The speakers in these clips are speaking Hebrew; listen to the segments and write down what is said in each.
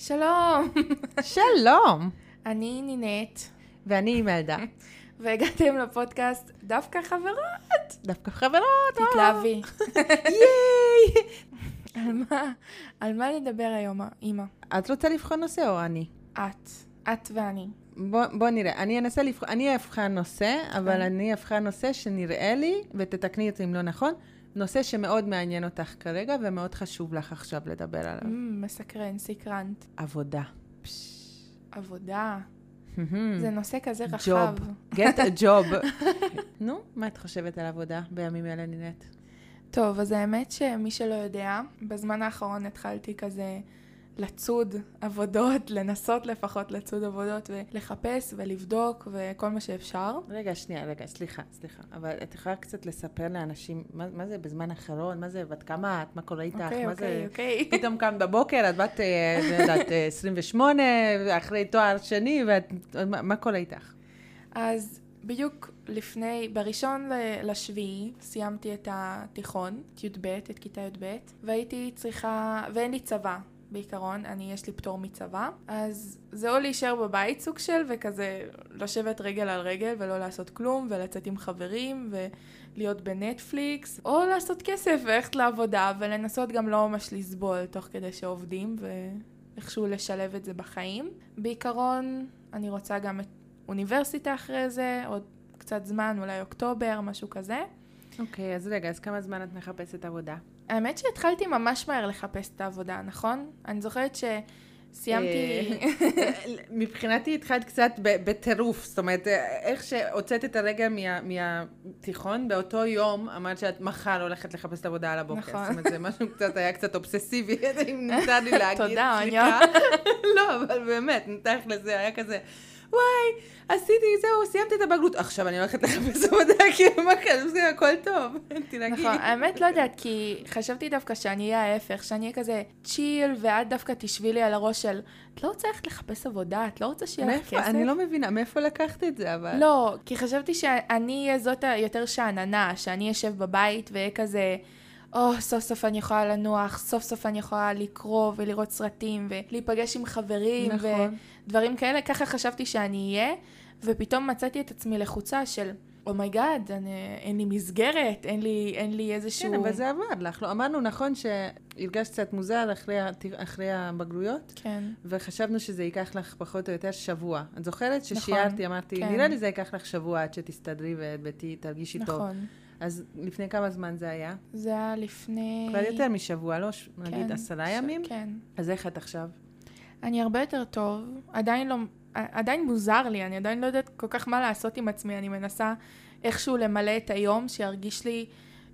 שלום, שלום! אני נינת, ואני אימלדה. והגעתם לפודקאסט דווקא חברות. דווקא חברות! אה. תתלהבי. ייי! על מה, על מה נדבר היום, אימא? את רוצה לבחון נושא או אני? את. את ואני. בוא, בוא נראה, אני אנסה לבחון, אני אבחן נושא, אבל כן. אני אבחן נושא שנראה לי, ותתקני אותי אם לא נכון, נושא שמאוד מעניין אותך כרגע ומאוד חשוב לך עכשיו לדבר עליו. אמ, מסקרן, סקרנט. עבודה. עבודה. זה נושא כזה ג'וב. רחב. get a job. נו, מה את חושבת על עבודה בימים אלה, נינת? טוב, אז האמת שמי שלא יודע, בזמן האחרון התחלתי כזה לצוד עבודות, לנסות לפחות לצוד עבודות ולחפש ולבדוק וכל מה שאפשר. רגע, שנייה, רגע, סליחה, סליחה. אבל את יכולה קצת לספר לאנשים, מה, מה זה בזמן האחרון? מה זה, בת כמה את? מה קורה איתך? אוקיי, מה אוקיי, זה... אוקיי. פתאום קמת בבוקר, את בת, אה, לא יודעת, אה, 28, אחרי תואר שני, ואת... מה, מה קורה איתך? אז בדיוק לפני, בראשון לשביעי, סיימתי את התיכון, את י"ב, את כיתה י"ב, והייתי צריכה, ואין לי צבא. בעיקרון, אני, יש לי פטור מצבא, אז זה או להישאר בבית סוג של, וכזה לשבת רגל על רגל ולא לעשות כלום, ולצאת עם חברים, ולהיות בנטפליקס, או לעשות כסף וללכת לעבודה, ולנסות גם לא ממש לסבול תוך כדי שעובדים, ואיכשהו לשלב את זה בחיים. בעיקרון, אני רוצה גם את אוניברסיטה אחרי זה, עוד קצת זמן, אולי אוקטובר, משהו כזה. אוקיי, אז רגע, אז כמה זמן את מחפשת עבודה? האמת שהתחלתי ממש מהר לחפש את העבודה, נכון? אני זוכרת שסיימתי... אה, מבחינתי התחלת קצת בטירוף, זאת אומרת, איך שהוצאת את הרגע מה- מהתיכון, באותו יום אמרת שאת מחר הולכת לחפש את עבודה על הבוקר. נכון. זאת אומרת, זה משהו קצת, היה קצת אובססיבי, אם ניתן לי להגיד. תודה, סליחה. לא, אבל באמת, תכל'ס זה היה כזה, וואי, עשיתי, זהו, סיימתי את הבגרות, עכשיו אני הולכת לחפש עבודה, כאילו, מה כאן, זה הכל טוב, תנהגי. נכון, האמת לא יודעת, כי חשבתי דווקא שאני אהיה ההפך, שאני אהיה כזה צ'יל, ואת דווקא תשבי לי על הראש של, את לא רוצה ללכת לחפש עבודה, את לא רוצה שיהיה לך כסף? אני לא מבינה, מאיפה לקחת את זה, אבל... לא, כי חשבתי שאני אהיה זאת היותר שאננה, שאני אשב בבית ואהיה כזה, או, oh, סוף סוף אני יכולה לנוח, סוף סוף אני יכולה לקרוא ולראות סרטים ולהיפגש עם חברים נכון. ודברים כאלה, ככה חשבתי שאני אהיה, ופתאום מצאתי את עצמי לחוצה של, oh my god, oh אין לי מסגרת, אין לי, אין לי איזשהו... כן, אבל זה עבד לך. לא, אמרנו, נכון, שהרגשת קצת מוזר אחרי, אחרי הבגרויות, כן, וחשבנו שזה ייקח לך פחות או יותר שבוע. את זוכרת ששיערתי, אמרתי, כן. נראה לי זה ייקח לך שבוע עד שתסתדרי ותרגישי טוב. נכון. אז לפני כמה זמן זה היה? זה היה לפני... כבר יותר משבוע, לא? ש- נגיד כן, עשרה ש- ימים? כן. אז איך את עכשיו? אני הרבה יותר טוב, עדיין לא, עדיין מוזר לי, אני עדיין לא יודעת כל כך מה לעשות עם עצמי, אני מנסה איכשהו למלא את היום, שירגיש לי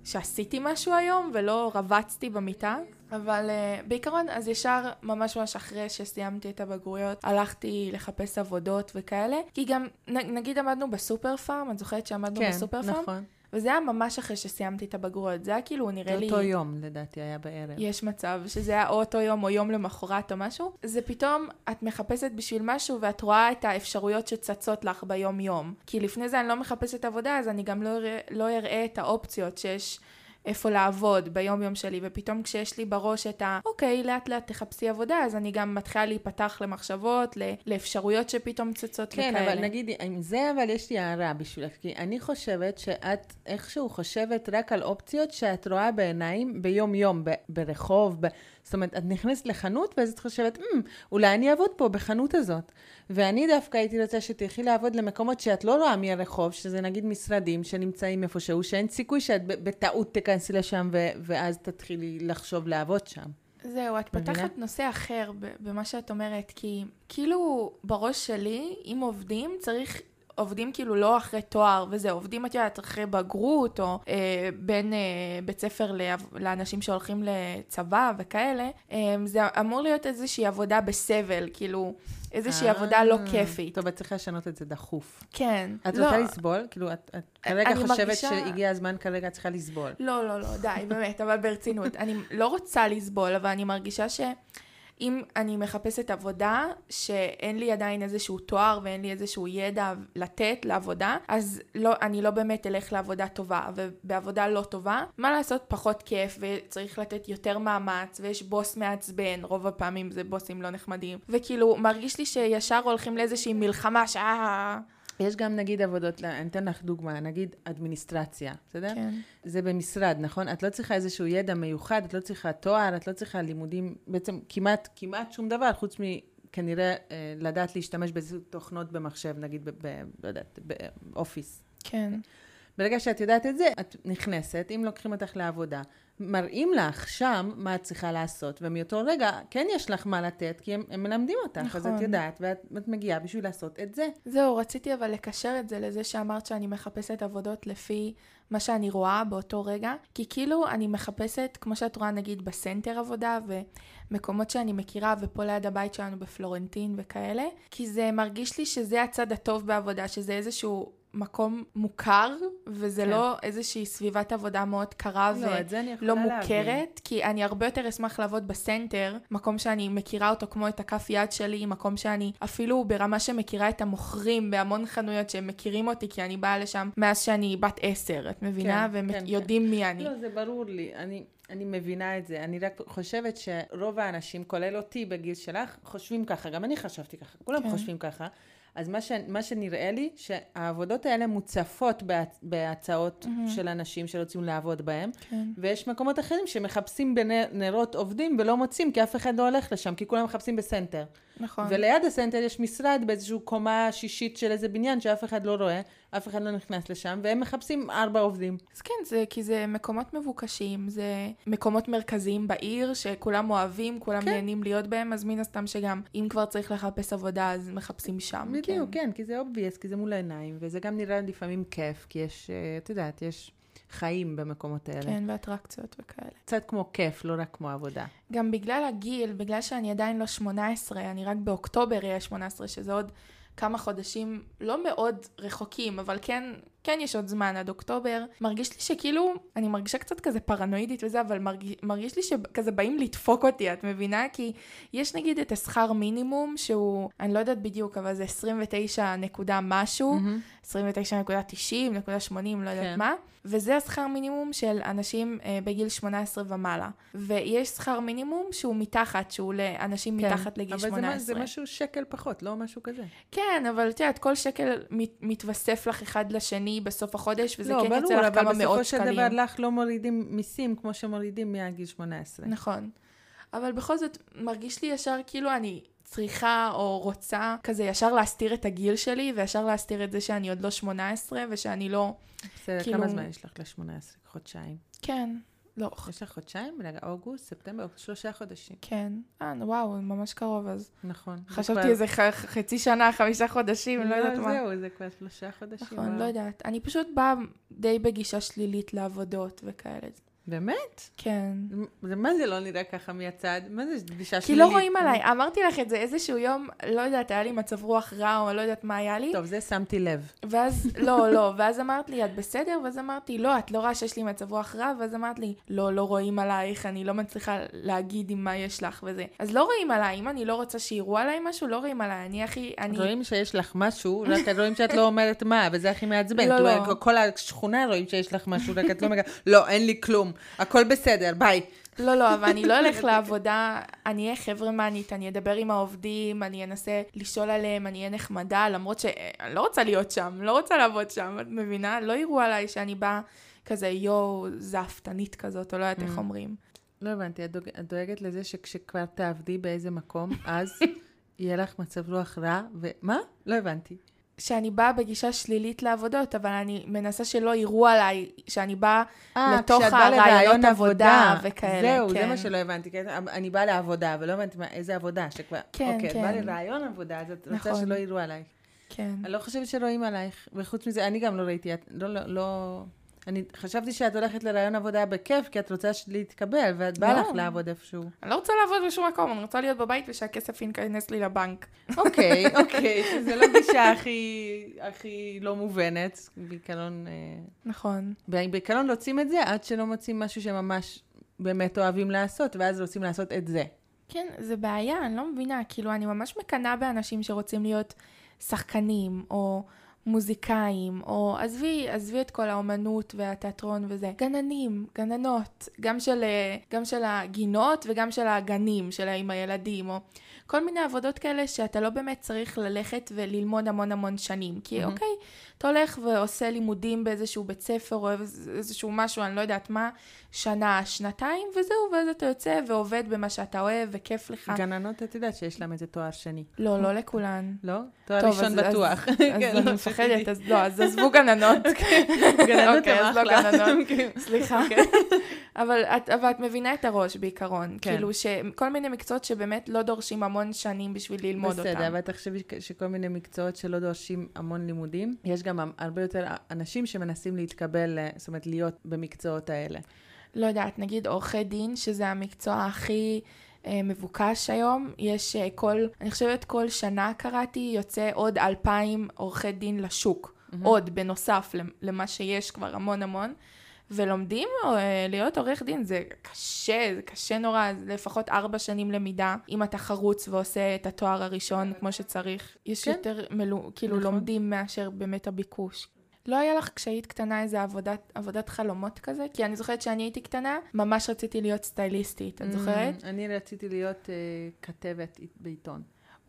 שעשיתי משהו היום ולא רבצתי במיטה. אבל uh, בעיקרון, אז ישר ממש ממש אחרי שסיימתי את הבגרויות, הלכתי לחפש עבודות וכאלה, כי גם, נ, נגיד עמדנו בסופר פארם, את זוכרת שעמדנו כן, בסופר פארם? נכון. וזה היה ממש אחרי שסיימתי את הבגרויות, זה היה כאילו נראה לי... באותו יום, לדעתי, היה בערב. יש מצב שזה היה או אותו יום או יום למחרת או משהו, זה פתאום את מחפשת בשביל משהו ואת רואה את האפשרויות שצצות לך ביום יום. כי לפני זה אני לא מחפשת עבודה אז אני גם לא אראה, לא אראה את האופציות שיש איפה לעבוד ביום יום שלי ופתאום כשיש לי בראש את ה אוקיי לאט לאט תחפשי עבודה אז אני גם מתחילה להיפתח למחשבות, לאפשרויות שפתאום צצות כן, וכאלה. אבל נגיד, עם זה אבל יש לי הערה בשבילך, כי אני חושבת שאת איכשהו חושבת רק על אופציות שאת רואה בעיניים ביום-יום, ב- ברחוב, ב... זאת אומרת, את נכנסת לחנות ואז את חושבת, "מ, אולי אני אעבוד פה בחנות הזאת. ואני דווקא הייתי רוצה שתלכי לעבוד למקומות שאת לא רואה מהרחוב, שזה נגיד משרדים שנמצאים איפשהו, שאין סיכוי שאת בטעות תיכנסי לשם ו- ואז תתחילי לחשוב לעבוד שם. זהו, את מבינה? פותחת נושא אחר במה שאת אומרת, כי כאילו בראש שלי, אם עובדים, צריך... עובדים כאילו לא אחרי תואר וזה, עובדים את יודעת אחרי בגרות או אה, בין אה, בית ספר לעב- לאנשים שהולכים לצבא וכאלה, אה, זה אמור להיות איזושהי עבודה בסבל, כאילו איזושהי עבודה לא אה, כיפית. טוב, את צריכה לשנות את זה דחוף. כן. את לא, רוצה לסבול? כאילו, את, את כרגע אני חושבת מרגישה- שהגיע הזמן כרגע את צריכה לסבול. לא, לא, לא, די, באמת, אבל ברצינות. אני לא רוצה לסבול, אבל אני מרגישה ש... אם אני מחפשת עבודה שאין לי עדיין איזשהו תואר ואין לי איזשהו ידע לתת לעבודה, אז לא, אני לא באמת אלך לעבודה טובה, ובעבודה לא טובה, מה לעשות? פחות כיף וצריך לתת יותר מאמץ ויש בוס מעצבן, רוב הפעמים זה בוסים לא נחמדים, וכאילו מרגיש לי שישר הולכים לאיזושהי מלחמה שאה... יש גם נגיד עבודות, אני אתן לך דוגמה, נגיד אדמיניסטרציה, בסדר? כן. זה במשרד, נכון? את לא צריכה איזשהו ידע מיוחד, את לא צריכה תואר, את לא צריכה לימודים, בעצם כמעט, כמעט שום דבר, חוץ מכנראה אה, לדעת להשתמש באיזה תוכנות במחשב, נגיד, ב, ב, לא יודעת, באופיס. כן. ברגע שאת יודעת את זה, את נכנסת, אם לוקחים אותך לעבודה, מראים לך שם מה את צריכה לעשות, ומאותו רגע כן יש לך מה לתת, כי הם, הם מלמדים אותך, נכון. אז את נכון. יודעת, ואת, ואת מגיעה בשביל לעשות את זה. זהו, רציתי אבל לקשר את זה לזה שאמרת שאני מחפשת עבודות לפי מה שאני רואה באותו רגע, כי כאילו אני מחפשת, כמו שאת רואה נגיד בסנטר עבודה, ומקומות שאני מכירה, ופה ליד הבית שלנו בפלורנטין וכאלה, כי זה מרגיש לי שזה הצד הטוב בעבודה, שזה איזשהו... מקום מוכר, וזה כן. לא איזושהי סביבת עבודה מאוד קרה לא, ולא מוכרת, להבין. כי אני הרבה יותר אשמח לעבוד בסנטר, מקום שאני מכירה אותו כמו את הכף יד שלי, מקום שאני אפילו ברמה שמכירה את המוכרים בהמון חנויות שהם מכירים אותי, כי אני באה לשם מאז שאני בת עשר, את מבינה? כן, ויודעים כן, כן. מי אני. לא, זה ברור לי. אני... אני מבינה את זה. אני רק חושבת שרוב האנשים, כולל אותי בגיל שלך, חושבים ככה. גם אני חשבתי ככה. כולם כן. חושבים ככה. אז מה, ש, מה שנראה לי, שהעבודות האלה מוצפות בהצ, בהצעות mm-hmm. של אנשים שרוצים לעבוד בהם, כן. ויש מקומות אחרים שמחפשים בנרות עובדים ולא מוצאים, כי אף אחד לא הולך לשם, כי כולם מחפשים בסנטר. נכון. וליד הסנטר יש משרד באיזושהי קומה שישית של איזה בניין שאף אחד לא רואה, אף אחד לא נכנס לשם, והם מחפשים ארבע עובדים. אז כן, זה כי זה מקומות מבוקשים, זה מקומות מרכזיים בעיר, שכולם אוהבים, כולם כן. נהנים להיות בהם, אז מן הסתם שגם אם כבר צריך לחפש עבודה, אז מחפשים שם. בדיוק, כן, כן כי זה obvious, כי זה מול העיניים, וזה גם נראה לפעמים כיף, כי יש, אה, את יודעת, יש... חיים במקומות האלה. כן, ואטרקציות וכאלה. קצת כמו כיף, לא רק כמו עבודה. גם בגלל הגיל, בגלל שאני עדיין לא 18, אני רק באוקטובר אהיה 18, שזה עוד כמה חודשים לא מאוד רחוקים, אבל כן, כן יש עוד זמן עד אוקטובר. מרגיש לי שכאילו, אני מרגישה קצת כזה פרנואידית וזה, אבל מרגיש, מרגיש לי שכזה באים לדפוק אותי, את מבינה? כי יש נגיד את השכר מינימום, שהוא, אני לא יודעת בדיוק, אבל זה 29 נקודה משהו, mm-hmm. 29.90, נקודה 80, לא יודעת כן. מה. וזה השכר מינימום של אנשים אה, בגיל 18 ומעלה. ויש שכר מינימום שהוא מתחת, שהוא לאנשים כן, מתחת לגיל אבל 18. אבל זה, זה משהו שקל פחות, לא משהו כזה. כן, אבל את יודעת, כל שקל מת, מתווסף לך אחד לשני בסוף החודש, וזה לא, כן יוצא לך כמה מאות שקלים. לא, ברור, אבל בסופו של דבר לך לא מורידים מיסים כמו שמורידים מהגיל 18. נכון. אבל בכל זאת, מרגיש לי ישר כאילו אני צריכה או רוצה כזה ישר להסתיר את הגיל שלי, וישר להסתיר את זה שאני עוד לא 18, ושאני לא... בסדר, כאילו... כמה זמן יש לך ל-18? חודשיים. כן. לא. יש לך חודשיים? אוגוסט, ספטמבר, שלושה חודשים. כן. אה, וואו, ממש קרוב אז. נכון. חשבתי איזה ח... חצי שנה, חמישה חודשים, לא, לא יודעת מה. זהו, זה כבר שלושה חודשים. נכון, לא יודעת. אני פשוט באה די בגישה שלילית לעבודות וכאלה. באמת? כן. מה זה לא נראה ככה מהצד? מה זה גישה שלילית? כי לא רואים עליי. אמרתי לך את זה איזשהו יום, לא יודעת, היה לי מצב רוח רע, או לא יודעת מה היה לי. טוב, זה שמתי לב. ואז, לא, לא, ואז אמרת לי, את בסדר? ואז אמרתי, לא, את לא רואה שיש לי מצב רוח רע? ואז אמרת לי, לא, לא רואים עלייך, אני לא מצליחה להגיד עם מה יש לך וזה. אז לא רואים עליי, אם אני לא רוצה שיראו עליי משהו, לא רואים עליי. אני הכי, אני... רואים שיש לך משהו, רק רואים שאת לא אומרת מה, וזה הכי מעצבן. לא, לא. כל השכונה רואים שיש לך משהו, רק את לא אומרת, לא, אין לי כלום. הכל בסדר, ביי. לא, לא, אבל אני לא אלך לעבודה, אני אהיה חברמנית, אני אדבר עם העובדים, אני אנסה לשאול עליהם, אני אהיה נחמדה, למרות שאני לא רוצה להיות שם, לא רוצה לעבוד שם, את מבינה? לא יראו עליי שאני באה כזה יואו, זאפתנית כזאת, או לא יודעת איך mm. אומרים. לא הבנתי, את דואגת לזה שכשכבר תעבדי באיזה מקום, אז יהיה לך מצב רוח רע, ומה? לא הבנתי. שאני באה בגישה שלילית לעבודות, אבל אני מנסה שלא יראו עליי שאני באה 아, אה, לתוך הרעיונות עבודה וכאלה. זהו, כן. זה מה שלא הבנתי. כן? אני באה לעבודה, ולא הבנתי מה, איזה עבודה, שכבר... כן, אוקיי, כן. את באה לרעיון עבודה, אז את נכון. רוצה שלא יראו עלייך. כן. אני לא חושבת שרואים עלייך, וחוץ מזה, אני גם לא ראיתי, לא, לא, לא... אני חשבתי שאת הולכת לרעיון עבודה בכיף, כי את רוצה להתקבל, ואת באה לא. לך לעבוד איפשהו. אני לא רוצה לעבוד בשום מקום, אני רוצה להיות בבית ושהכסף ייכנס לי לבנק. אוקיי, אוקיי, שזה לא גישה הכי, הכי לא מובנת, בעיקרון... אה, נכון. בעיקרון רוצים את זה עד שלא מוצאים משהו שממש באמת אוהבים לעשות, ואז רוצים לעשות את זה. כן, זה בעיה, אני לא מבינה. כאילו, אני ממש מקנאה באנשים שרוצים להיות שחקנים, או מוזיקאים, או עזבי, עזבי את כל האומנות והתיאטרון וזה. גננים, גננות, גם של, אה, גם של הגינות וגם של הגנים, של עם הילדים, או כל מיני עבודות כאלה שאתה לא באמת צריך ללכת וללמוד המון המון שנים. כי mm-hmm. אוקיי, אתה הולך ועושה לימודים באיזשהו בית ספר או איזשהו משהו, אני לא יודעת מה, שנה, שנתיים, וזהו, ואז אתה יוצא ועובד במה שאתה אוהב וכיף לך. גננות, את יודעת שיש להם איזה תואר שני. לא, לא לכולן. לא? תואר ראשון בטוח. אז, אז כן, אני לא, מפחדת, אז לא, אז עזבו גננות. גננות אוקיי, הם אחלה. אז לא גננות, כן. סליחה. אוקיי. אבל את, אבל את מבינה את הראש בעיקרון. כן. כאילו שכל מיני מקצועות שבאמת לא דורשים המון שנים בשביל ללמוד בסדר, אותם. בסדר, אבל תחשבי שכל מיני מקצועות שלא דורשים המון לימודים, יש גם הרבה יותר אנשים שמנסים להתקבל, אה, זאת אומרת, להיות במקצועות האלה. לא יודעת, נגיד עורכי דין, שזה המקצוע הכי אה, מבוקש היום, יש אה, כל, אני חושבת כל שנה קראתי, יוצא עוד אלפיים עורכי דין לשוק. Mm-hmm. עוד, בנוסף למה שיש כבר המון המון. ולומדים אה, להיות עורך דין, זה קשה, זה קשה נורא, זה לפחות ארבע שנים למידה, אם אתה חרוץ ועושה את התואר הראשון כמו שצריך. יש כן. יותר מלו, כאילו נכון. לומדים מאשר באמת הביקוש. לא היה לך כשהיית קטנה איזה עבודת, עבודת חלומות כזה? כי אני זוכרת שאני הייתי קטנה, ממש רציתי להיות סטייליסטית, את זוכרת? Mm, אני רציתי להיות uh, כתבת בעיתון.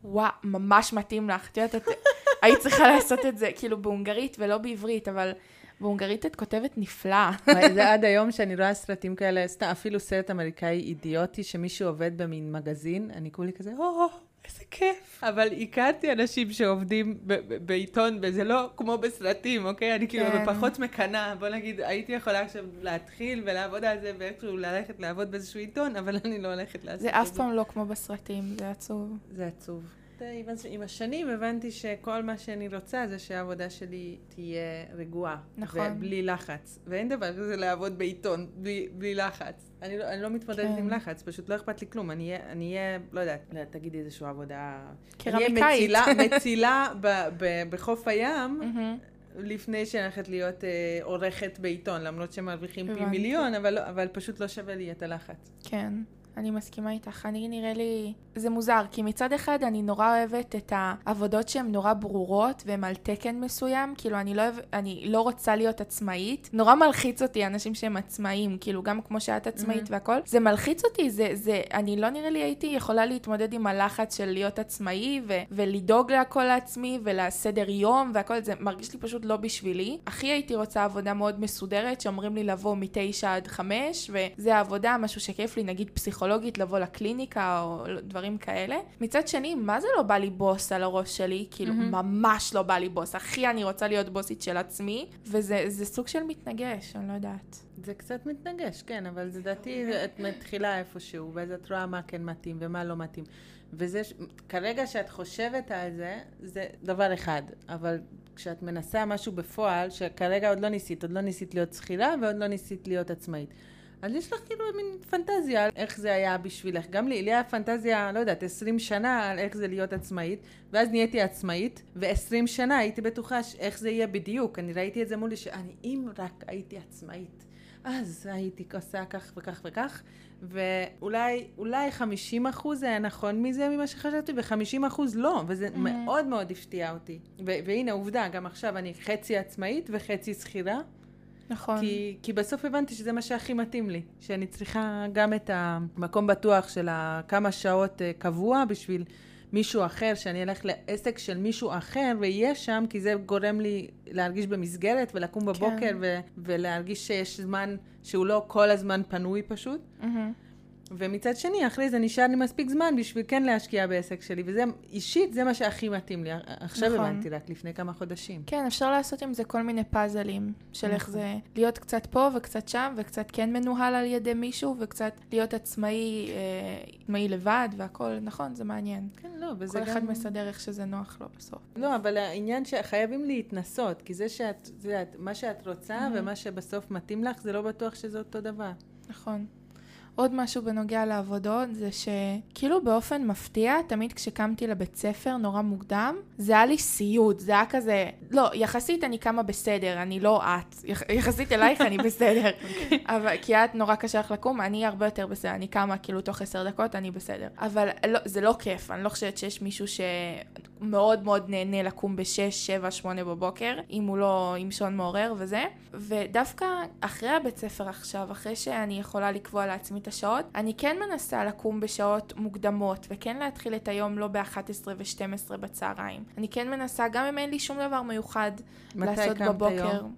וואו, ממש מתאים לך. את יודעת, היית צריכה לעשות את זה, כאילו בהונגרית ולא בעברית, אבל בהונגרית את כותבת נפלא. זה עד היום שאני רואה סרטים כאלה, סתם, אפילו סרט אמריקאי אידיוטי, שמישהו עובד במין מגזין, אני כולי כזה, או, איזה כיף. אבל הכרתי אנשים שעובדים בעיתון, וזה לא כמו בסרטים, אוקיי? אני כאילו כן. בפחות מקנאה. בוא נגיד, הייתי יכולה עכשיו להתחיל ולעבוד על זה, ואיכשהו ללכת לעבוד באיזשהו עיתון, אבל אני לא הולכת לעשות את זה. זה אף פעם לא כמו בסרטים, זה עצוב. זה עצוב. עם השנים הבנתי שכל מה שאני רוצה זה שהעבודה שלי תהיה רגועה. נכון. ובלי לחץ. ואין דבר כזה לעבוד בעיתון בלי, בלי לחץ. אני לא, אני לא מתמודדת כן. עם לחץ, פשוט לא אכפת לי כלום. אני אהיה, לא יודעת, לא יודעת, תגידי איזושהי עבודה... קרמיקאית. אני אהיה מצילה, מצילה ב, ב, בחוף הים. לפני שאני הולכת להיות אה, עורכת בעיתון, למרות שמרוויחים פי מיליון, אבל, לא, אבל פשוט לא שווה לי את הלחץ. כן. אני מסכימה איתך. אני נראה לי... זה מוזר, כי מצד אחד אני נורא אוהבת את העבודות שהן נורא ברורות והן על תקן מסוים. כאילו, אני לא, אוהב, אני לא רוצה להיות עצמאית. נורא מלחיץ אותי אנשים שהם עצמאים, כאילו, גם כמו שאת עצמאית mm-hmm. והכל. זה מלחיץ אותי, זה, זה... אני לא נראה לי הייתי יכולה להתמודד עם הלחץ של להיות עצמאי ו, ולדאוג להכל לעצמי ולסדר יום והכל. זה מרגיש לי פשוט לא בשבילי. הכי הייתי רוצה עבודה מאוד מסודרת, שאומרים לי לבוא מתשע עד חמש, וזה העבודה, משהו שכיף לי, נגיד פסיכולוגיה. פסיכולוגית לבוא לקליניקה או דברים כאלה. מצד שני, מה זה לא בא לי בוס על הראש שלי? כאילו, mm-hmm. ממש לא בא לי בוס. הכי אני רוצה להיות בוסית של עצמי, וזה סוג של מתנגש, אני לא יודעת. זה קצת מתנגש, כן, אבל לדעתי את מתחילה איפשהו, ואז את רואה מה כן מתאים ומה לא מתאים. וזה, כרגע שאת חושבת על זה, זה דבר אחד, אבל כשאת מנסה משהו בפועל, שכרגע עוד לא ניסית, עוד לא ניסית להיות שכירה ועוד לא ניסית להיות עצמאית. אז יש לך כאילו מין פנטזיה על איך זה היה בשבילך. גם לי, לי היה פנטזיה, לא יודעת, 20 שנה על איך זה להיות עצמאית, ואז נהייתי עצמאית, ו-20 שנה הייתי בטוחה איך זה יהיה בדיוק. אני ראיתי את זה מולי, שאני אם רק הייתי עצמאית, אז הייתי עושה כך וכך וכך, ואולי אולי 50 אחוז היה נכון מזה ממה שחשבתי, ו-50 אחוז לא, וזה mm-hmm. מאוד מאוד הפתיע אותי. והנה עובדה, גם עכשיו אני חצי עצמאית וחצי שכירה. נכון. כי, כי בסוף הבנתי שזה מה שהכי מתאים לי, שאני צריכה גם את המקום בטוח של כמה שעות אה, קבוע בשביל מישהו אחר, שאני אלך לעסק של מישהו אחר ויהיה שם, כי זה גורם לי להרגיש במסגרת ולקום בבוקר כן. ו- ולהרגיש שיש זמן שהוא לא כל הזמן פנוי פשוט. Mm-hmm. ומצד שני, אחרי זה נשאר לי מספיק זמן בשביל כן להשקיע בעסק שלי, וזה, אישית, זה מה שהכי מתאים לי. עכשיו נכון. הבנתי רק לפני כמה חודשים. כן, אפשר לעשות עם זה כל מיני פאזלים, של איך נכון. זה להיות קצת פה וקצת שם, וקצת כן מנוהל על ידי מישהו, וקצת להיות עצמאי, אה, עצמאי לבד והכל, נכון, זה מעניין. כן, לא, וזה כל גם... כל אחד מסדר איך שזה נוח לו בסוף. לא, אבל העניין שחייבים להתנסות, כי זה שאת, זה מה שאת רוצה mm-hmm. ומה שבסוף מתאים לך, זה לא בטוח שזה אותו דבר. נכון. עוד משהו בנוגע לעבודות זה שכאילו באופן מפתיע, תמיד כשקמתי לבית ספר נורא מוקדם, זה היה לי סיוט, זה היה כזה, לא, יחסית אני קמה בסדר, אני לא את, יח, יחסית אלייך אני בסדר, אבל כי את נורא קשה לך לקום, אני הרבה יותר בסדר, אני קמה כאילו תוך עשר דקות, אני בסדר. אבל לא, זה לא כיף, אני לא חושבת שיש מישהו שמאוד מאוד נהנה לקום בשש, שבע, שמונה בבוקר, אם הוא לא עם שעון מעורר וזה. ודווקא אחרי הבית ספר עכשיו, אחרי שאני יכולה לקבוע לעצמי את השעות, אני כן מנסה לקום בשעות מוקדמות, וכן להתחיל את היום לא ב-11 ו-12 בצהריים. אני כן מנסה, גם אם אין לי שום דבר מיוחד לעשות בבוקר. היום?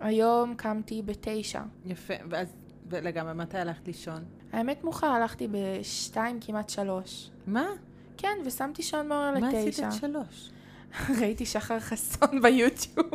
היום קמתי בתשע. יפה, ואז לגמרי, מתי הלכת לישון? האמת מאוחר, הלכתי בשתיים, כמעט שלוש. מה? כן, ושמתי שעון מעורר לתשע. מה עשית את שלוש? ראיתי שחר חסון ביוטיוב.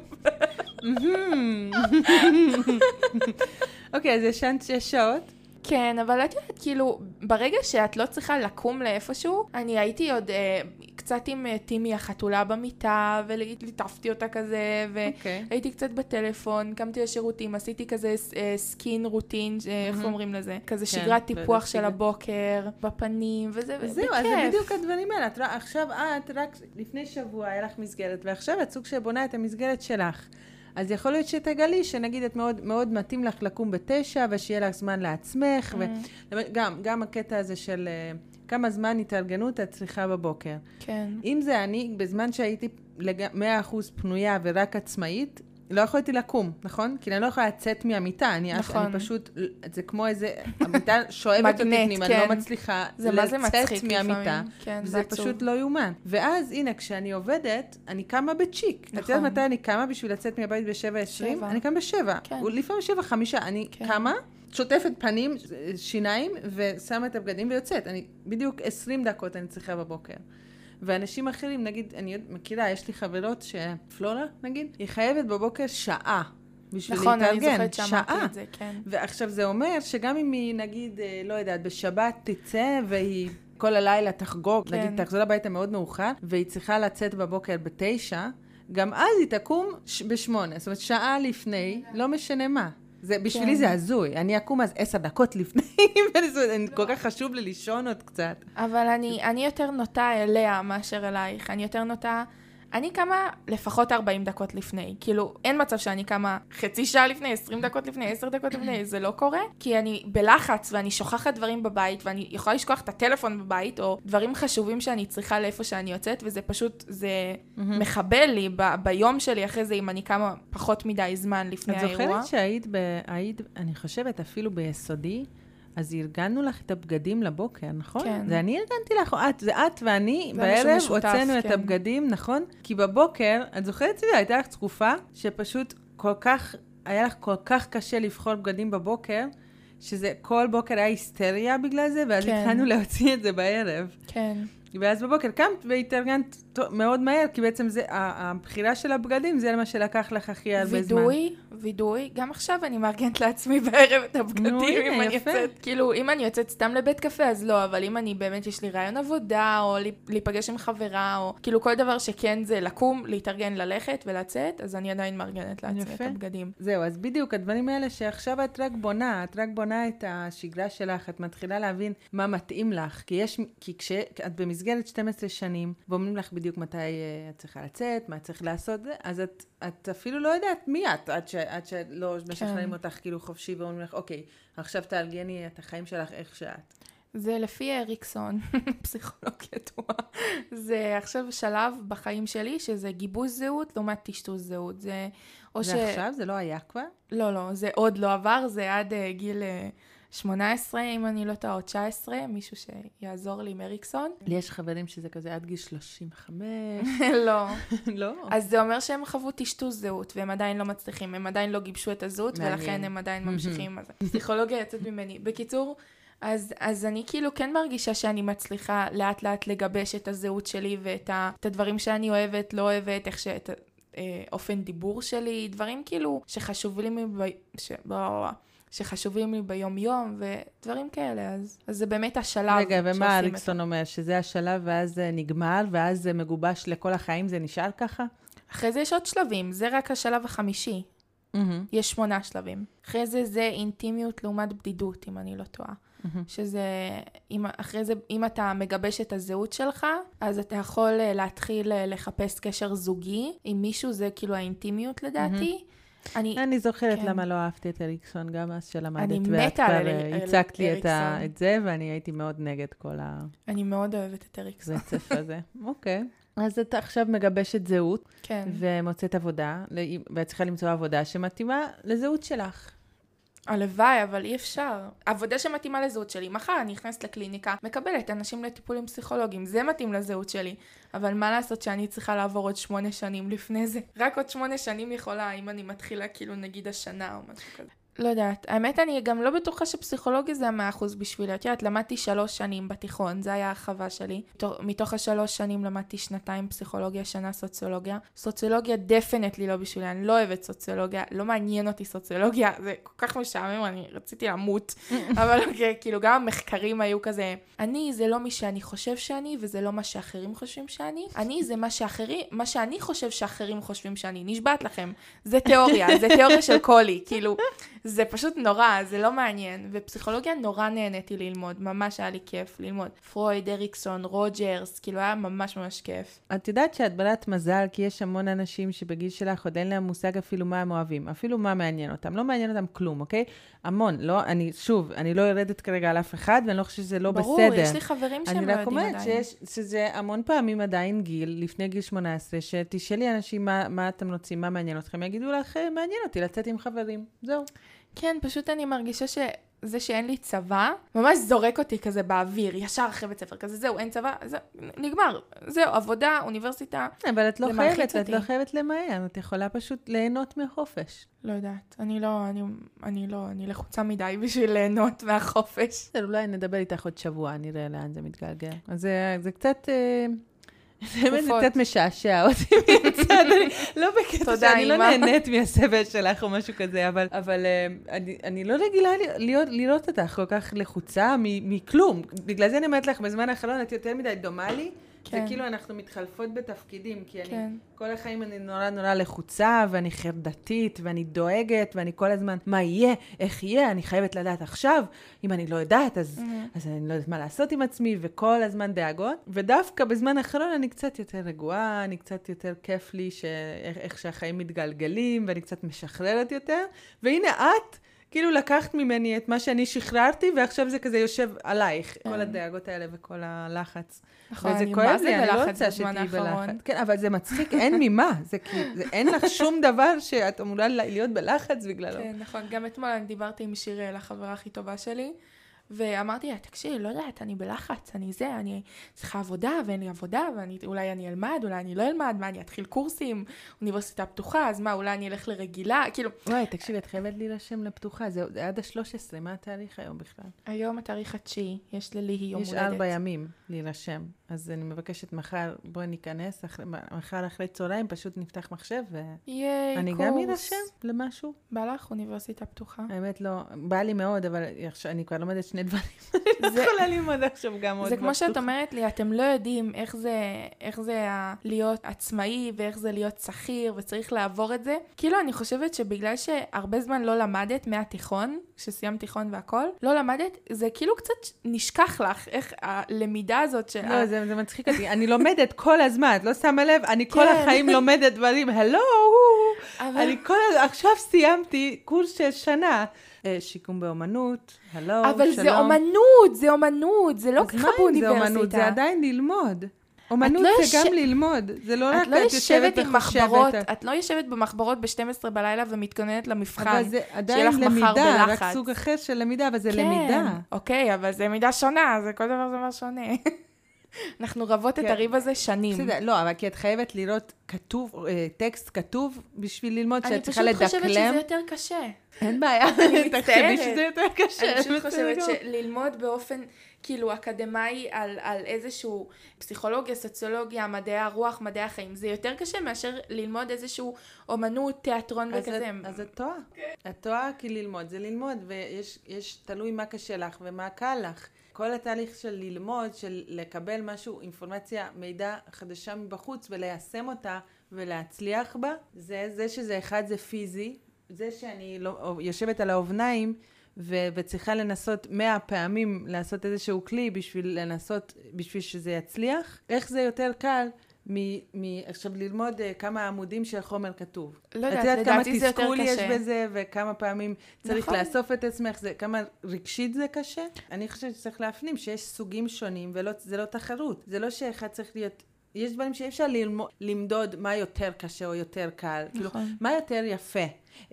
אוקיי, אז ישנת שש שעות? כן, אבל את יודעת, כאילו, ברגע שאת לא צריכה לקום לאיפשהו, אני הייתי עוד אה, קצת עם אה, טימי החתולה במיטה, וליטפתי אותה כזה, והייתי okay. קצת בטלפון, קמתי לשירותים, עשיתי כזה אה, סקין רוטין, אה, איך. אומרים לזה? כזה כן, שגרת טיפוח של הבוקר, בפנים, וזה בכיף. זהו, אז זה בדיוק הדברים האלה. את, עכשיו את, רק לפני שבוע היה לך מסגרת, ועכשיו את סוג שבונה את המסגרת שלך. אז יכול להיות שתגלי שנגיד את מאוד, מאוד מתאים לך לקום בתשע, ושיהיה לך זמן לעצמך, mm. וגם גם הקטע הזה של uh, כמה זמן התארגנות את צריכה בבוקר. כן. אם זה אני, בזמן שהייתי לג... 100% פנויה ורק עצמאית, לא יכולתי לקום, נכון? כי אני לא יכולה לצאת מהמיטה, אני, נכון. אני פשוט, זה כמו איזה, המיטה שואבת אותי פנימה, כן. אני לא מצליחה לצאת מהמיטה. כן, זה פשוט לא יאומן. ואז, הנה, כשאני עובדת, אני קמה בצ'יק. נכון. את יודעת מתי אני קמה בשביל לצאת מהבית ב-7.20? אני קמה ב-7. כן. לפעמים 7.5, אני כן. קמה. שוטפת פנים, שיניים, ושמה את הבגדים ויוצאת. אני, בדיוק 20 דקות אני צריכה בבוקר. ואנשים אחרים, נגיד, אני מכירה, יש לי חברות שפלורה, נגיד, היא חייבת בבוקר שעה. בשביל נכון, להתארגן. נכון, אני זוכרת שאמרתי את זה, כן. ועכשיו זה אומר שגם אם היא, נגיד, אה, לא יודעת, בשבת תצא והיא כל הלילה תחגוג, כן. נגיד, תחזור הביתה מאוד מאוחר, והיא צריכה לצאת בבוקר בתשע, גם אז היא תקום בשמונה, זאת אומרת, שעה לפני, לא משנה מה. זה, בשבילי כן. זה הזוי. אני אקום אז עשר דקות לפני, ואני כל כך חשוב לי לישון עוד קצת. אבל אני, אני יותר נוטה אליה מאשר אלייך. אני יותר נוטה אני קמה לפחות 40 דקות לפני. כאילו, אין מצב שאני קמה חצי שעה לפני, 20 דקות לפני, 10 דקות לפני, זה לא קורה. כי אני בלחץ ואני שוכחת דברים בבית, ואני יכולה לשכוח את הטלפון בבית, או דברים חשובים שאני צריכה לאיפה שאני יוצאת, וזה פשוט, זה מחבל לי ב- ביום שלי אחרי זה, אם אני קמה פחות מדי זמן לפני האירוע. את זוכרת שהיית, ב- היית, אני חושבת, אפילו ביסודי, אז ארגנו לך את הבגדים לבוקר, נכון? כן. זה אני ארגנתי לך, את, זה את ואני, בערב הוצאנו כן. את הבגדים, נכון? כי בבוקר, את זוכרת את זה? הייתה לך תקופה שפשוט כל כך, היה לך כל כך קשה לבחור בגדים בבוקר, שזה כל בוקר היה היסטריה בגלל זה, ואז כן. התחלנו להוציא את זה בערב. כן. ואז בבוקר קמת והתארגנת מאוד מהר, כי בעצם זה, הבחירה של הבגדים זה מה שלקח לך הכי הרבה זמן. וידוי, וידוי. גם עכשיו אני מארגנת לעצמי בערב את הבגדים, נו, אם הנה, אני יפה. יוצאת, כאילו, אם אני יוצאת סתם לבית קפה, אז לא, אבל אם אני באמת, יש לי רעיון עבודה, או להיפגש עם חברה, או כאילו כל דבר שכן זה לקום, להתארגן, ללכת ולצאת, אז אני עדיין מארגנת לעצמי יפה. את הבגדים. זהו, אז בדיוק, הדברים האלה שעכשיו את רק בונה, את רק בונה את השגרה שלך, את מתחילה להבין מה מתאים לך, כי יש, כי כשאת במסגרת... במסגרת 12 שנים, ואומרים לך בדיוק מתי uh, את צריכה לצאת, מה צריך לעשות, אז את, את אפילו לא יודעת מי את, עד, ש, עד שלא משכנעים כן. אותך כאילו חופשי ואומרים לך, אוקיי, עכשיו תארגני את החיים שלך איך שאת. זה לפי אריקסון, פסיכולוג ידוע. זה עכשיו שלב בחיים שלי שזה גיבוש זהות לעומת טשטוש זהות. זה או ש... ועכשיו זה לא היה כבר? לא, לא, זה עוד לא עבר, זה עד uh, גיל... Uh, 18, אם אני לא טועה, או 19, מישהו שיעזור לי עם אריקסון. לי יש חברים שזה כזה עד גיל 35. לא. לא? אז זה אומר שהם חוו טשטוש זהות, והם עדיין לא מצליחים, הם עדיין לא גיבשו את הזהות, ולכן הם עדיין ממשיכים עם זה. פסיכולוגיה יוצאת ממני. בקיצור, אז, אז אני כאילו כן מרגישה שאני מצליחה לאט לאט לגבש את הזהות שלי ואת ה, את הדברים שאני אוהבת, לא אוהבת, איך ש... את, אה, אופן דיבור שלי, דברים כאילו שחשובים לי, ב... ש... שחשובים לי ביום-יום, ודברים כאלה, אז, אז זה באמת השלב. רגע, ומה אריקסון אומר? שזה השלב ואז זה נגמר, ואז זה מגובש לכל החיים, זה נשאר ככה? אחרי זה יש עוד שלבים, זה רק השלב החמישי. Mm-hmm. יש שמונה שלבים. אחרי זה זה אינטימיות לעומת בדידות, אם אני לא טועה. שזה, אם, אחרי זה, אם אתה מגבש את הזהות שלך, אז אתה יכול אה, להתחיל אה, לחפש קשר זוגי עם מישהו, זה כאילו האינטימיות לדעתי. אני, אני זוכרת כן. למה לא אהבתי את אריקסון, גם אז שלמדת. ואת כבר, אה, הצגת לי את, ה. את זה, ואני הייתי מאוד נגד כל אני מאוד אוהבת את אריקסון. הרצף הזה. אוקיי. אז אתה עכשיו מגבשת זהות, כן. ומוצאת עבודה, ל- ואת צריכה למצוא עבודה שמתאימה לזהות שלך. הלוואי, אבל אי אפשר. עבודה שמתאימה לזהות שלי. מחר אני נכנסת לקליניקה, מקבלת אנשים לטיפולים פסיכולוגיים, זה מתאים לזהות שלי. אבל מה לעשות שאני צריכה לעבור עוד שמונה שנים לפני זה? רק עוד שמונה שנים יכולה, אם אני מתחילה כאילו נגיד השנה או משהו כזה. לא יודעת. האמת, אני גם לא בטוחה שפסיכולוגיה זה המאה אחוז בשבילי. את יודעת, למדתי שלוש שנים בתיכון, זה היה החווה שלי. מתוך- מתוך השלוש שנים למדתי שנתיים פסיכולוגיה, שנה סוציולוגיה. סוציולוגיה דפנטלי לא בשבילי, אני לא אוהבת סוציולוגיה, לא מעניין אותי סוציולוגיה, זה כל כך משעמם, אני רציתי למות. אבל אוקיי, כאילו גם המחקרים היו כזה, אני זה לא מי שאני חושב שאני, וזה לא מה שאחרים חושבים שאני. אני זה מה שאחרים, מה שאני חושב שאחרים חושבים שאני. נשבעת לכם. זה תיאוריה, זה תיאוריה של קולי, כאילו, זה פשוט נורא, זה לא מעניין. ופסיכולוגיה נורא נהניתי ללמוד, ממש היה לי כיף ללמוד. פרויד, אריקסון, רוג'רס, כאילו היה ממש ממש כיף. את יודעת שאת ברת מזל, כי יש המון אנשים שבגיל שלך עוד אין להם מושג אפילו מה הם אוהבים, אפילו מה מעניין אותם. לא מעניין אותם כלום, אוקיי? המון. לא, אני, שוב, אני לא יורדת כרגע על אף אחד, ואני לא חושבת שזה לא ברור, בסדר. יש לי חברים שהם אני לא רק יודעים אומרת עדיין. שיש, שזה המון פעמים עדיין גיל, לפני גיל 18, שתשאלי אנשים מה, מה אתם רוצים, מה מעניין אתכם, יגידו לך, "אה, מעניין אותי לצאת עם חברים. זהו. כן, פשוט אני מרגישה שזה שאין לי צבא, ממש זורק אותי כזה באוויר, ישר אחרי בית ספר, כזה זהו, אין צבא, זה נגמר. זהו, עבודה, אוניברסיטה, אבל את לא חייבת, את. לא חייבת למהר, את יכולה פשוט ליהנות מהחופש. לא יודעת. אני לא, אני, אני לא, אני לחוצה מדי בשביל ליהנות מהחופש. אולי נדבר איתך עוד שבוע, נראה לאן זה מתגלגל. אז זה, זה קצת... באמת זה. קצת משעשע אותי מהצד, לא בקטע שאני לא. נהנית מהסבל שלך או משהו כזה, אבל, אה, אני, לא רגילה לראות אותך כל כך לחוצה מכלום. בגלל זה אני אומרת לך, בזמן האחרון את יותר מדי דומה לי. זה כן. כאילו אנחנו מתחלפות בתפקידים, כי אני כן. כל החיים אני נורא נורא לחוצה, ואני חרדתית, ואני דואגת, ואני כל הזמן, מה יהיה, איך יהיה, אני חייבת לדעת עכשיו. אם אני לא יודעת, אז, Mhm. אז אני לא יודעת מה לעשות עם עצמי, וכל הזמן דאגות. ודווקא בזמן האחרון אני קצת יותר רגועה, אני קצת יותר כיף לי ש... איך שהחיים מתגלגלים, ואני קצת משחררת יותר. והנה את, כאילו לקחת ממני את מה שאני שחררתי, ועכשיו זה כזה יושב עלייך, כן. כל הדאגות האלה וכל הלחץ. נכון, וזה כואב לי, אני לא רוצה שתהיי. בלחץ. כן, אבל זה מצחיק, אין ממה. זה כאילו, זה- אין לך שום דבר שאת אמורה להיות בלחץ בגללו. כן, נכון. גם אתמול אני דיברתי עם שיראל, החברה הכי טובה שלי, ואמרתי לה, תקשיבי, לא יודעת, אני בלחץ, אני זה, אני צריכה עבודה, ואין לי עבודה, ואולי אני אלמד, אולי אני לא אלמד, מה, אני אתחיל קורסים, אוניברסיטה פתוחה, אז מה, אולי אני אלך לרגילה, כאילו, וואי, תקשיבי, את חייבת להירשם לפתוחה, זה עד ה-13, מה התאריך היום בכלל? היום התאריך התשיעי, יש לליהי יום יש הולדת. ארבע ימים להירשם, אז אני מבקשת מחר, בואי ניכנס, אחרי- מחר אחרי צהריים פשוט נפתח מחשב, ואני. גם אירשם למשהו. בא לך אוניברסיטה פתוחה? האמת לא, בא לי מאוד, אבל אני כבר לומדת שני דברים, אני זה- לא יכולה ללמוד עכשיו גם עוד זה כמו שאת. אומרת לי, אתם לא יודעים איך זה, איך זה להיות עצמאי ואיך זה להיות שכיר וצריך לעבור את זה. כאילו, אני חושבת שבגלל שהרבה זמן לא למדת מהתיכון, כשסיימת תיכון והכל, לא למדת, זה כאילו קצת נשכח לך איך הלמידה הזאת של... לא, זה, זה מצחיק אותי. אני לומדת כל הזמן, את לא שמה לב? אני כל כן. החיים לומדת דברים, הלו, אבל... אני כל... עכשיו סיימתי קורס של שנה. אה, שיקום באומנות, הלו, אבל שלום. זה אומנות, זה אומנות, זה לא ככה אם זה באוניברסיטה. אומנות? זה עדיין ללמוד. אומנות לא זה יוש- גם ללמוד. זה לא רק את לא יושבת עם וחושבת. מחברות, את לא יושבת במחברות ב-12 בלילה ומתכוננת למבחן. אבל זה עדיין למידה, רק. סוג אחר של למידה, אבל זה כן, למידה. אוקיי, אבל זה למידה שונה, זה כל דבר זה דבר שונה. אנחנו רבות את כן. הריב הזה שנים. בסדר, לא, אבל כי את חייבת לראות כתוב, אה, טקסט כתוב בשביל ללמוד, אני שאת צריכה פשוט חושבת שזה לדקלם. יותר קשה. אין בעיה, אני תחשבי מצטערת. שזה יותר קשה. אני פשוט חושבת. שללמוד באופן כאילו אקדמאי על, על איזשהו פסיכולוגיה, סוציולוגיה, מדעי הרוח, מדעי החיים, זה יותר קשה מאשר ללמוד איזשהו אומנות, תיאטרון וכזה. אז את טועה. את טועה כי ללמוד זה ללמוד, ויש יש- תלוי מה קשה לך ומה קל לך. כל התהליך של ללמוד, של לקבל משהו, אינפורמציה, מידע חדשה מבחוץ וליישם אותה ולהצליח בה, זה, זה שזה אחד זה פיזי, זה שאני לא, יושבת על האובניים ו- וצריכה לנסות מאה פעמים לעשות איזשהו כלי בשביל לנסות, בשביל שזה יצליח, איך זה יותר קל מ- מ- עכשיו ללמוד uh, כמה עמודים של חומר כתוב. לא את יודעת, יודעת כמה לדעתי זה יותר תסכול יש קשה. בזה, וכמה פעמים צריך נכון. לאסוף את עצמך, זה, כמה רגשית זה קשה. אני חושבת שצריך להפנים שיש סוגים שונים, וזה לא תחרות. זה לא שאחד צריך להיות... יש דברים שאי אפשר ללמוד, למדוד מה יותר קשה או יותר קל. כאילו, נכון. מה יותר יפה?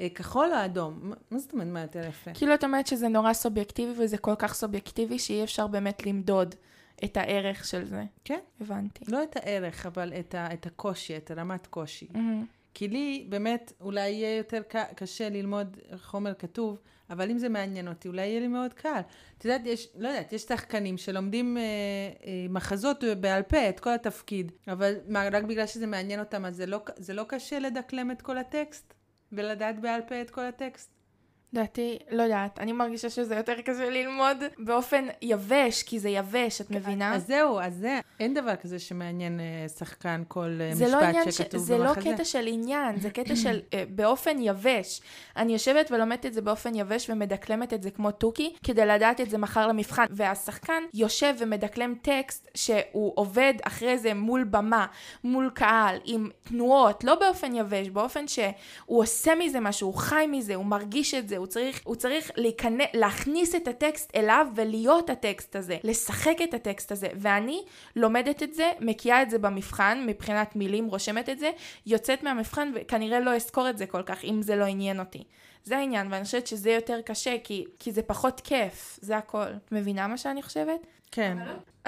אה, כחול או אדום? מה זאת אומרת מה יותר יפה? כאילו את אומרת שזה נורא סובייקטיבי וזה כל כך סובייקטיבי שאי אפשר באמת למדוד את הערך של זה. כן. הבנתי. לא את הערך, אבל את, ה, את הקושי, את הרמת קושי. מהמם. כי לי באמת אולי יהיה יותר ק- קשה ללמוד חומר כתוב, אבל אם זה מעניין אותי, אולי יהיה לי מאוד קל. את יודעת, יש, לא יודעת, יש שחקנים שלומדים אה, אה, מחזות בעל פה, את כל התפקיד, אבל מה, רק בגלל שזה מעניין אותם, אז זה לא, זה לא קשה לדקלם את כל הטקסט? ולדעת בעל פה את כל הטקסט? לדעתי, לא יודעת, אני מרגישה שזה יותר קשה ללמוד באופן יבש, כי זה יבש, את מבינה? אז זהו, אז זה, אין דבר כזה שמעניין אה, שחקן כל אה, זה לא משפט עניין, ש... שכתוב זה לא במחזה. קטע של עניין, זה קטע של אה, באופן יבש. אני יושבת ולומדת את זה באופן יבש ומדקלמת את זה כמו תוכי, כדי לדעת את זה מחר למבחן. והשחקן יושב ומדקלם טקסט שהוא עובד אחרי זה מול במה, מול קהל, עם תנועות, לא באופן יבש, באופן שהוא עושה מזה משהו, הוא חי מזה, הוא מרגיש את זה, הוא צריך, הוא צריך להיכנס, להכניס את הטקסט אליו ולהיות הטקסט הזה, לשחק את הטקסט הזה. ואני לומדת את זה, מקיאה את זה במבחן, מבחינת מילים, רושמת את זה, יוצאת מהמבחן וכנראה לא אזכור את זה כל כך, אם זה לא עניין אותי. זה העניין, ואני חושבת שזה יותר קשה, כי, כי זה פחות כיף, זה הכל. את מבינה מה שאני חושבת? כן.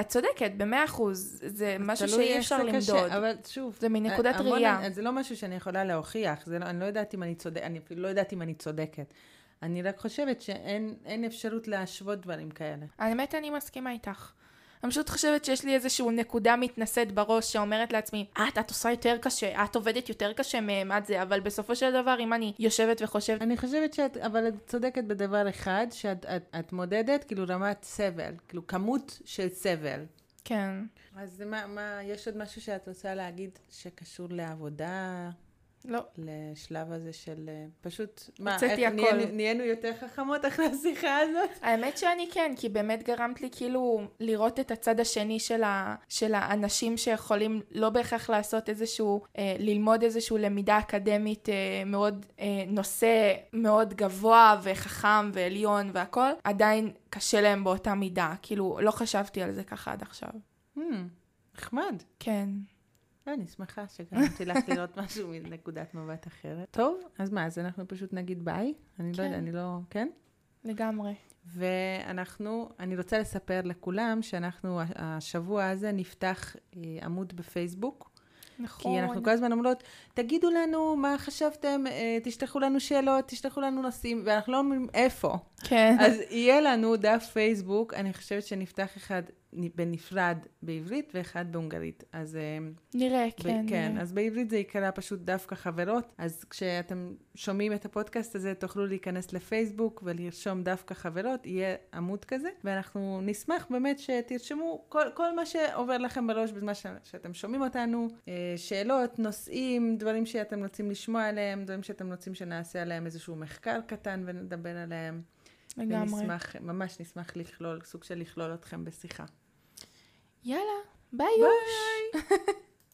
את צודקת, במאה אחוז, זה משהו שאי אפשר זה למדוד. קשה, אבל שוב, זה מנקודת המון- ראייה. זה לא משהו שאני יכולה להוכיח, לא, אני לא יודעת אם אני צודקת, אני אפילו לא יודעת אם אני צודקת. אני רק חושבת שאין אין אפשרות להשוות דברים כאלה. האמת, אני מסכימה איתך. אני פשוט חושבת שיש לי איזושהי נקודה מתנשאת בראש שאומרת לעצמי, את, את עושה יותר קשה, את עובדת יותר קשה מהם, את זה, אבל בסופו של דבר, אם אני יושבת וחושבת, אני חושבת שאת, אבל את צודקת בדבר אחד, שאת את, את מודדת כאילו רמת סבל, כאילו כמות של סבל. כן. אז מה, מה, יש עוד משהו שאת רוצה להגיד שקשור לעבודה, לא. לשלב הזה של אה, פשוט, מה, הוצאתי איך הכל. נהיינו, נהיינו יותר חכמות אחרי השיחה הזאת? האמת שאני כן, כי באמת גרמת לי כאילו לראות את הצד השני של, ה, של האנשים שיכולים לא בהכרח לעשות איזשהו, אה, ללמוד איזשהו למידה אקדמית אה, מאוד, אה, נושא מאוד גבוה וחכם ועליון והכל, עדיין קשה להם באותה מידה. כאילו, לא חשבתי על זה ככה עד עכשיו. Hmm, נחמד. כן. לא, אני שמחה שגרמתי לך לראות משהו מנקודת מבט אחרת. טוב, אז מה, אז אנחנו פשוט נגיד ביי? אני לא כן. יודע, אני לא... כן? לגמרי. ואנחנו, אני רוצה לספר לכולם שאנחנו השבוע הזה נפתח אה, עמוד בפייסבוק. נכון. כי אנחנו כל הזמן אומרות, תגידו לנו מה חשבתם, אה, תשלחו לנו שאלות, תשלחו לנו נושאים, ואנחנו לא אומרים איפה. כן. אז יהיה לנו דף פייסבוק, אני חושבת שנפתח אחד בנפרד בעברית ואחד בהונגרית. אז אה, נראה, ב- כן. כן, נראה. אז בעברית זה ייקרא פשוט דווקא חברות, אז כשאתם שומעים את הפודקאסט הזה, תוכלו להיכנס לפייסבוק ולרשום דווקא חברות, יהיה עמוד כזה, ואנחנו נשמח באמת שתרשמו כל, כל מה שעובר לכם בראש בזמן ש, שאתם שומעים אותנו, אה, שאלות, נושאים, דברים שאתם רוצים לשמוע עליהם, דברים שאתם רוצים שנעשה עליהם איזשהו מחקר קטן ונדבר עליהם. לגמרי. ונשמח, ממש נשמח לכלול, סוג של לכלול אתכם בשיחה. יאללה, ביי יוש. ביי!